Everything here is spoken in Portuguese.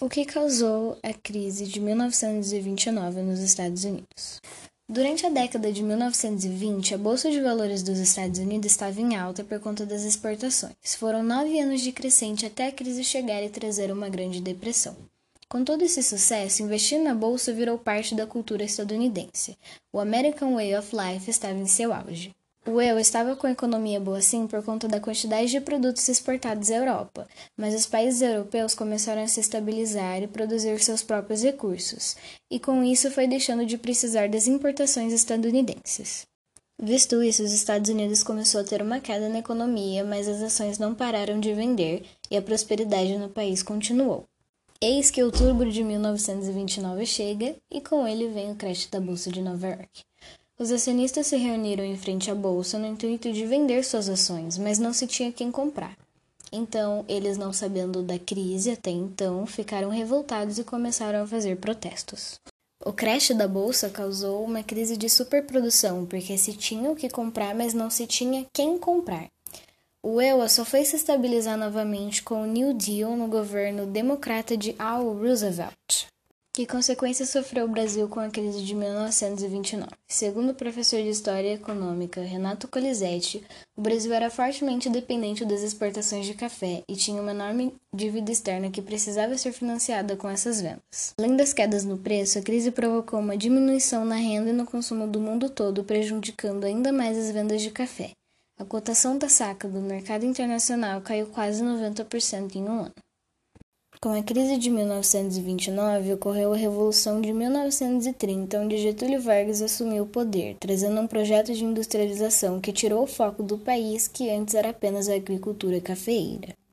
O que causou a crise de 1929 nos Estados Unidos? Durante a década de 1920, a Bolsa de Valores dos Estados Unidos estava em alta por conta das exportações. Foram nove anos de crescente até a crise chegar e trazer uma grande depressão. Com todo esse sucesso, investir na bolsa virou parte da cultura estadunidense. O American Way of Life estava em seu auge. O eu estava com a economia boa sim por conta da quantidade de produtos exportados à Europa, mas os países europeus começaram a se estabilizar e produzir seus próprios recursos, e com isso foi deixando de precisar das importações estadunidenses. Visto isso, os Estados Unidos começou a ter uma queda na economia, mas as ações não pararam de vender e a prosperidade no país continuou. Eis que outubro de 1929 chega e com ele vem o crash da Bolsa de Nova York. Os acionistas se reuniram em frente à bolsa no intuito de vender suas ações, mas não se tinha quem comprar. Então, eles, não sabendo da crise até então, ficaram revoltados e começaram a fazer protestos. O crash da bolsa causou uma crise de superprodução, porque se tinha o que comprar, mas não se tinha quem comprar. O EUA só foi se estabilizar novamente com o New Deal no governo democrata de Al Roosevelt. Que consequências sofreu o Brasil com a crise de 1929? Segundo o professor de História Econômica Renato Colisetti, o Brasil era fortemente dependente das exportações de café e tinha uma enorme dívida externa que precisava ser financiada com essas vendas. Além das quedas no preço, a crise provocou uma diminuição na renda e no consumo do mundo todo, prejudicando ainda mais as vendas de café. A cotação da saca do mercado internacional caiu quase 90% em um ano. Com a crise de 1929, ocorreu a Revolução de 1930, onde Getúlio Vargas assumiu o poder, trazendo um projeto de industrialização que tirou o foco do país, que antes era apenas a agricultura cafeeira.